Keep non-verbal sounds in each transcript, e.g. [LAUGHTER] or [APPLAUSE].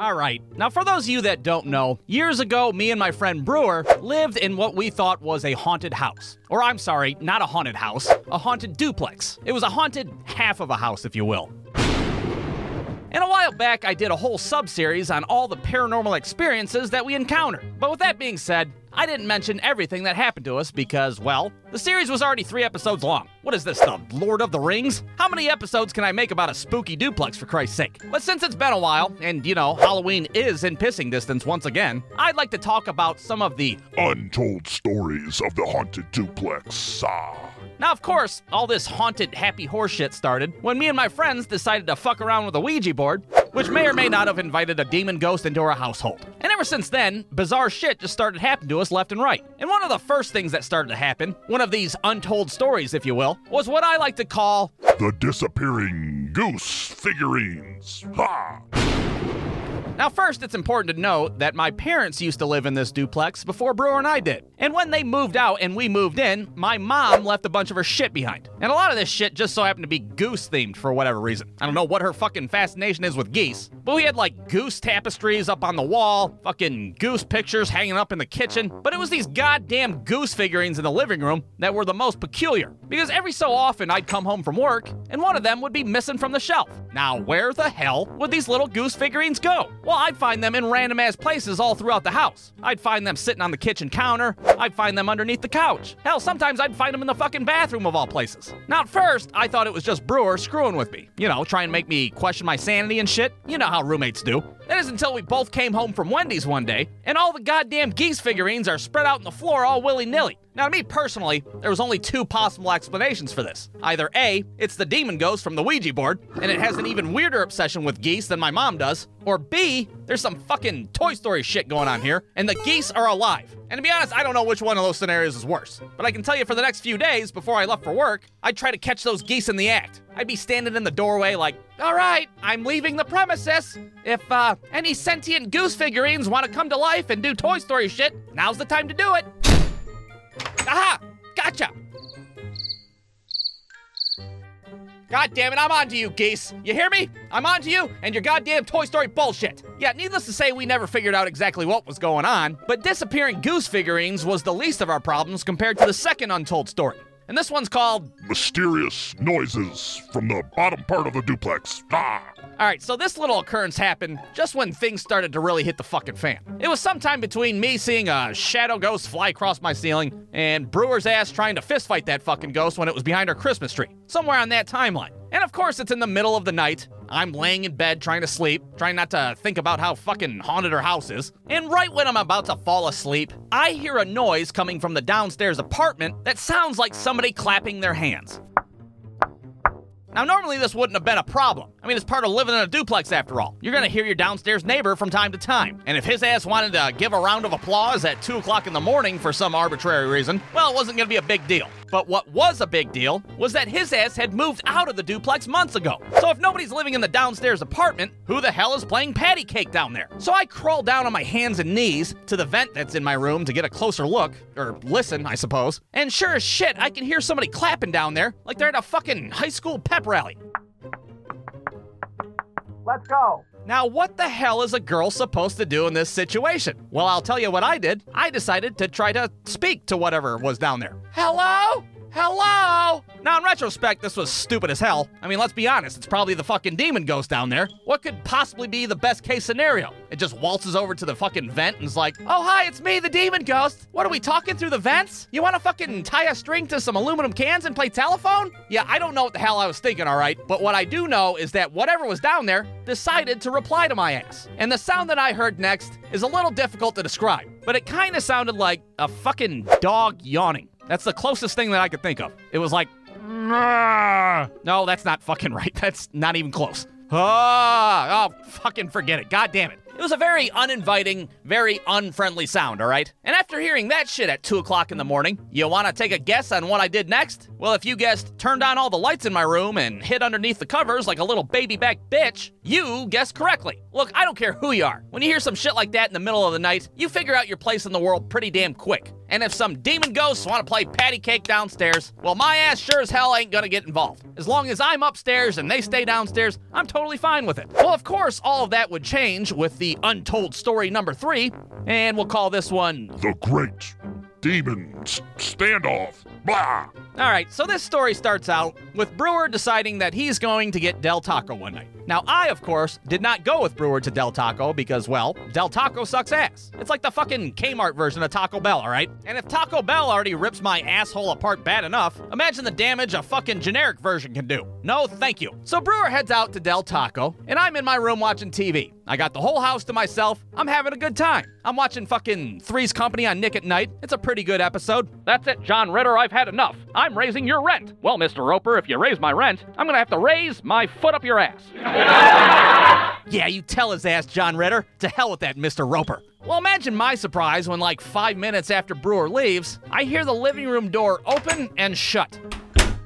All right. Now, for those of you that don't know, years ago, me and my friend Brewer lived in what we thought was a haunted house. Or, I'm sorry, not a haunted house, a haunted duplex. It was a haunted half of a house, if you will. And a while back, I did a whole sub series on all the paranormal experiences that we encountered. But with that being said, I didn't mention everything that happened to us because, well, the series was already three episodes long. What is this, the Lord of the Rings? How many episodes can I make about a spooky duplex, for Christ's sake? But since it's been a while, and you know, Halloween is in pissing distance once again, I'd like to talk about some of the Untold stories of the haunted duplex. Ah. Now, of course, all this haunted happy horseshit started when me and my friends decided to fuck around with a Ouija board, which may or may not have invited a demon ghost into our household. And ever since then, bizarre shit just started happening to us left and right. And one of the first things that started to happen, one of these untold stories, if you will, was what I like to call The disappearing goose figurines. Ha! Now, first, it's important to note that my parents used to live in this duplex before Brewer and I did. And when they moved out and we moved in, my mom left a bunch of her shit behind. And a lot of this shit just so happened to be goose themed for whatever reason. I don't know what her fucking fascination is with geese, but we had like goose tapestries up on the wall, fucking goose pictures hanging up in the kitchen. But it was these goddamn goose figurines in the living room that were the most peculiar. Because every so often I'd come home from work and one of them would be missing from the shelf. Now, where the hell would these little goose figurines go? Well, I'd find them in random ass places all throughout the house. I'd find them sitting on the kitchen counter. I'd find them underneath the couch. Hell, sometimes I'd find them in the fucking bathroom of all places. Now, at first, I thought it was just Brewer screwing with me. You know, trying to make me question my sanity and shit. You know how roommates do. That is until we both came home from Wendy's one day, and all the goddamn geese figurines are spread out on the floor all willy nilly. Now, to me personally, there was only two possible explanations for this. Either A, it's the demon ghost from the Ouija board, and it has an even weirder obsession with geese than my mom does. Or B, there's some fucking Toy Story shit going on here, and the geese are alive. And to be honest, I don't know which one of those scenarios is worse. But I can tell you for the next few days before I left for work, I'd try to catch those geese in the act. I'd be standing in the doorway like, all right, I'm leaving the premises. If uh, any sentient goose figurines want to come to life and do Toy Story shit, now's the time to do it. Aha! Gotcha! God damn it, I'm on to you, geese. You hear me? I'm on to you and your goddamn Toy Story bullshit. Yeah, needless to say, we never figured out exactly what was going on, but disappearing goose figurines was the least of our problems compared to the second untold story. And this one's called Mysterious noises from the bottom part of the duplex. Ah! All right, so this little occurrence happened just when things started to really hit the fucking fan. It was sometime between me seeing a shadow ghost fly across my ceiling and Brewer's ass trying to fistfight that fucking ghost when it was behind our Christmas tree. Somewhere on that timeline. And of course, it's in the middle of the night. I'm laying in bed trying to sleep, trying not to think about how fucking haunted her house is. And right when I'm about to fall asleep, I hear a noise coming from the downstairs apartment that sounds like somebody clapping their hands. Now, normally this wouldn't have been a problem. I mean, it's part of living in a duplex after all. You're gonna hear your downstairs neighbor from time to time. And if his ass wanted to give a round of applause at 2 o'clock in the morning for some arbitrary reason, well, it wasn't gonna be a big deal. But what was a big deal was that his ass had moved out of the duplex months ago. So if nobody's living in the downstairs apartment, who the hell is playing patty cake down there? So I crawl down on my hands and knees to the vent that's in my room to get a closer look, or listen, I suppose. And sure as shit, I can hear somebody clapping down there like they're at a fucking high school pep rally. Let's go. Now, what the hell is a girl supposed to do in this situation? Well, I'll tell you what I did. I decided to try to speak to whatever was down there. Hello? Hello? Now, in retrospect, this was stupid as hell. I mean, let's be honest, it's probably the fucking demon ghost down there. What could possibly be the best case scenario? It just waltzes over to the fucking vent and is like, Oh, hi, it's me, the demon ghost. What are we talking through the vents? You wanna fucking tie a string to some aluminum cans and play telephone? Yeah, I don't know what the hell I was thinking, alright? But what I do know is that whatever was down there decided to reply to my ass. And the sound that I heard next is a little difficult to describe, but it kinda sounded like a fucking dog yawning. That's the closest thing that I could think of. It was like, no, that's not fucking [LAUGHS] right. That's not even close. Oh, oh, fucking forget it. God damn it. It was a very uninviting, very unfriendly sound, all right? And after hearing that shit at 2 o'clock in the morning, you want to take a guess on what I did next? Well, if you guessed turned on all the lights in my room and hid underneath the covers like a little baby back bitch, you guessed correctly. Look, I don't care who you are. When you hear some shit like that in the middle of the night, you figure out your place in the world pretty damn quick. And if some demon ghosts want to play patty cake downstairs, well, my ass sure as hell ain't gonna get involved. As long as I'm upstairs and they stay downstairs, I'm totally fine with it. Well, of course, all of that would change with the untold story number three, and we'll call this one The Great Demon S- Standoff. Blah! All right, so this story starts out with Brewer deciding that he's going to get Del Taco one night. Now, I, of course, did not go with Brewer to Del Taco because, well, Del Taco sucks ass. It's like the fucking Kmart version of Taco Bell, all right? And if Taco Bell already rips my asshole apart bad enough, imagine the damage a fucking generic version can do. No, thank you. So Brewer heads out to Del Taco, and I'm in my room watching TV. I got the whole house to myself. I'm having a good time. I'm watching fucking Three's Company on Nick at Nite. It's a pretty good episode. That's it, John Ritter. I've had enough. I'm raising your rent. Well, Mr. Roper, if you raise my rent, I'm gonna have to raise my foot up your ass. yeah, you tell his ass, John Ritter. To hell with that, Mr. Roper. Well, imagine my surprise when, like, five minutes after Brewer leaves, I hear the living room door open and shut.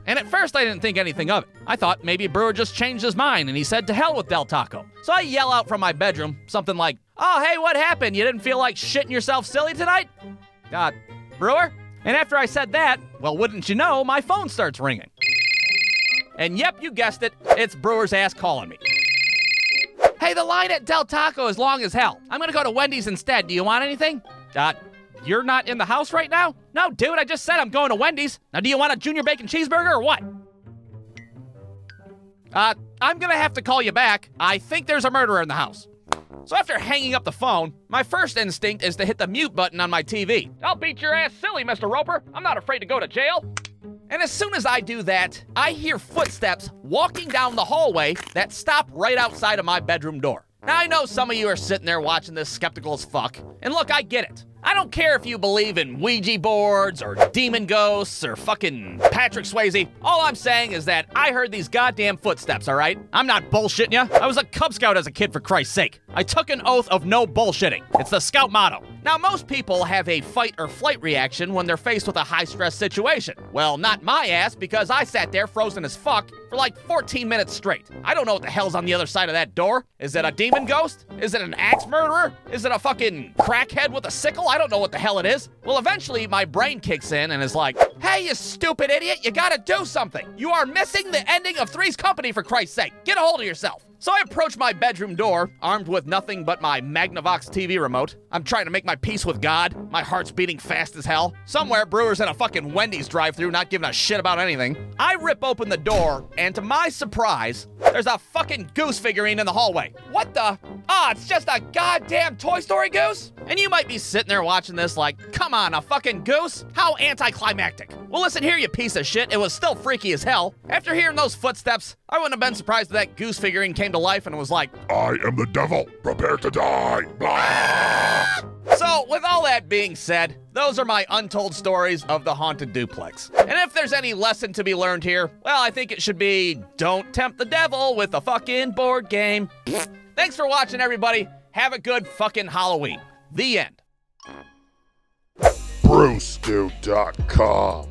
And at first, I didn't think anything of it. I thought maybe Brewer just changed his mind and he said to hell with Del Taco. So I yell out from my bedroom something like, Oh, hey, what happened? You didn't feel like shitting yourself silly tonight? Uh, Brewer? And after I said that, well, wouldn't you know, my phone starts ringing. And yep, you guessed it, it's Brewer's ass calling me. Hey, the line at Del Taco is long as hell. I'm gonna go to Wendy's instead. Do you want anything? Uh, you're not in the house right now? No, dude, I just said I'm going to Wendy's. Now, do you want a junior bacon cheeseburger or what? Uh, I'm gonna have to call you back. I think there's a murderer in the house. So after hanging up the phone, my first instinct is to hit the mute button on my TV. I'll beat your ass silly, Mr. Roper. I'm not afraid to go to jail. And as soon as I do that, I hear footsteps walking down the hallway that stop right outside of my bedroom door. Now, I know some of you are sitting there watching this skeptical as fuck. And look, I get it. I don't care if you believe in Ouija boards or demon ghosts or fucking Patrick Swayze. All I'm saying is that I heard these goddamn footsteps, all right? I'm not bullshitting you. I was a Cub Scout as a kid, for Christ's sake. I took an oath of no bullshitting. It's the Scout motto. Now, most people have a fight or flight reaction when they're faced with a high stress situation. Well, not my ass, because I sat there frozen as fuck for like 14 minutes straight. I don't know what the hell's on the other side of that door. Is it a demon ghost? Is it an axe murderer? Is it a fucking crackhead with a sickle? I don't know what the hell it is. Well, eventually, my brain kicks in and is like, hey, you stupid idiot, you gotta do something. You are missing the ending of Three's Company, for Christ's sake. Get a hold of yourself. So I approach my bedroom door, armed with nothing but my Magnavox TV remote. I'm trying to make my peace with God. My heart's beating fast as hell. Somewhere, Brewer's in a fucking Wendy's drive through not giving a shit about anything. I rip open the door, and to my surprise, there's a fucking goose figurine in the hallway. What the? Ah, it's just a goddamn Toy Story goose? And you might be sitting there watching this like, come on, a fucking goose? How anticlimactic. Well, listen here, you piece of shit. It was still freaky as hell. After hearing those footsteps, I wouldn't have been surprised if that goose figurine came to life and was like, I am the devil. Prepare to die. Blah! [LAUGHS] So, with all that being said, those are my untold stories of the haunted duplex. And if there's any lesson to be learned here, well, I think it should be don't tempt the devil with a fucking board game. [LAUGHS] Thanks for watching, everybody. Have a good fucking Halloween. The end. Brewstew.com.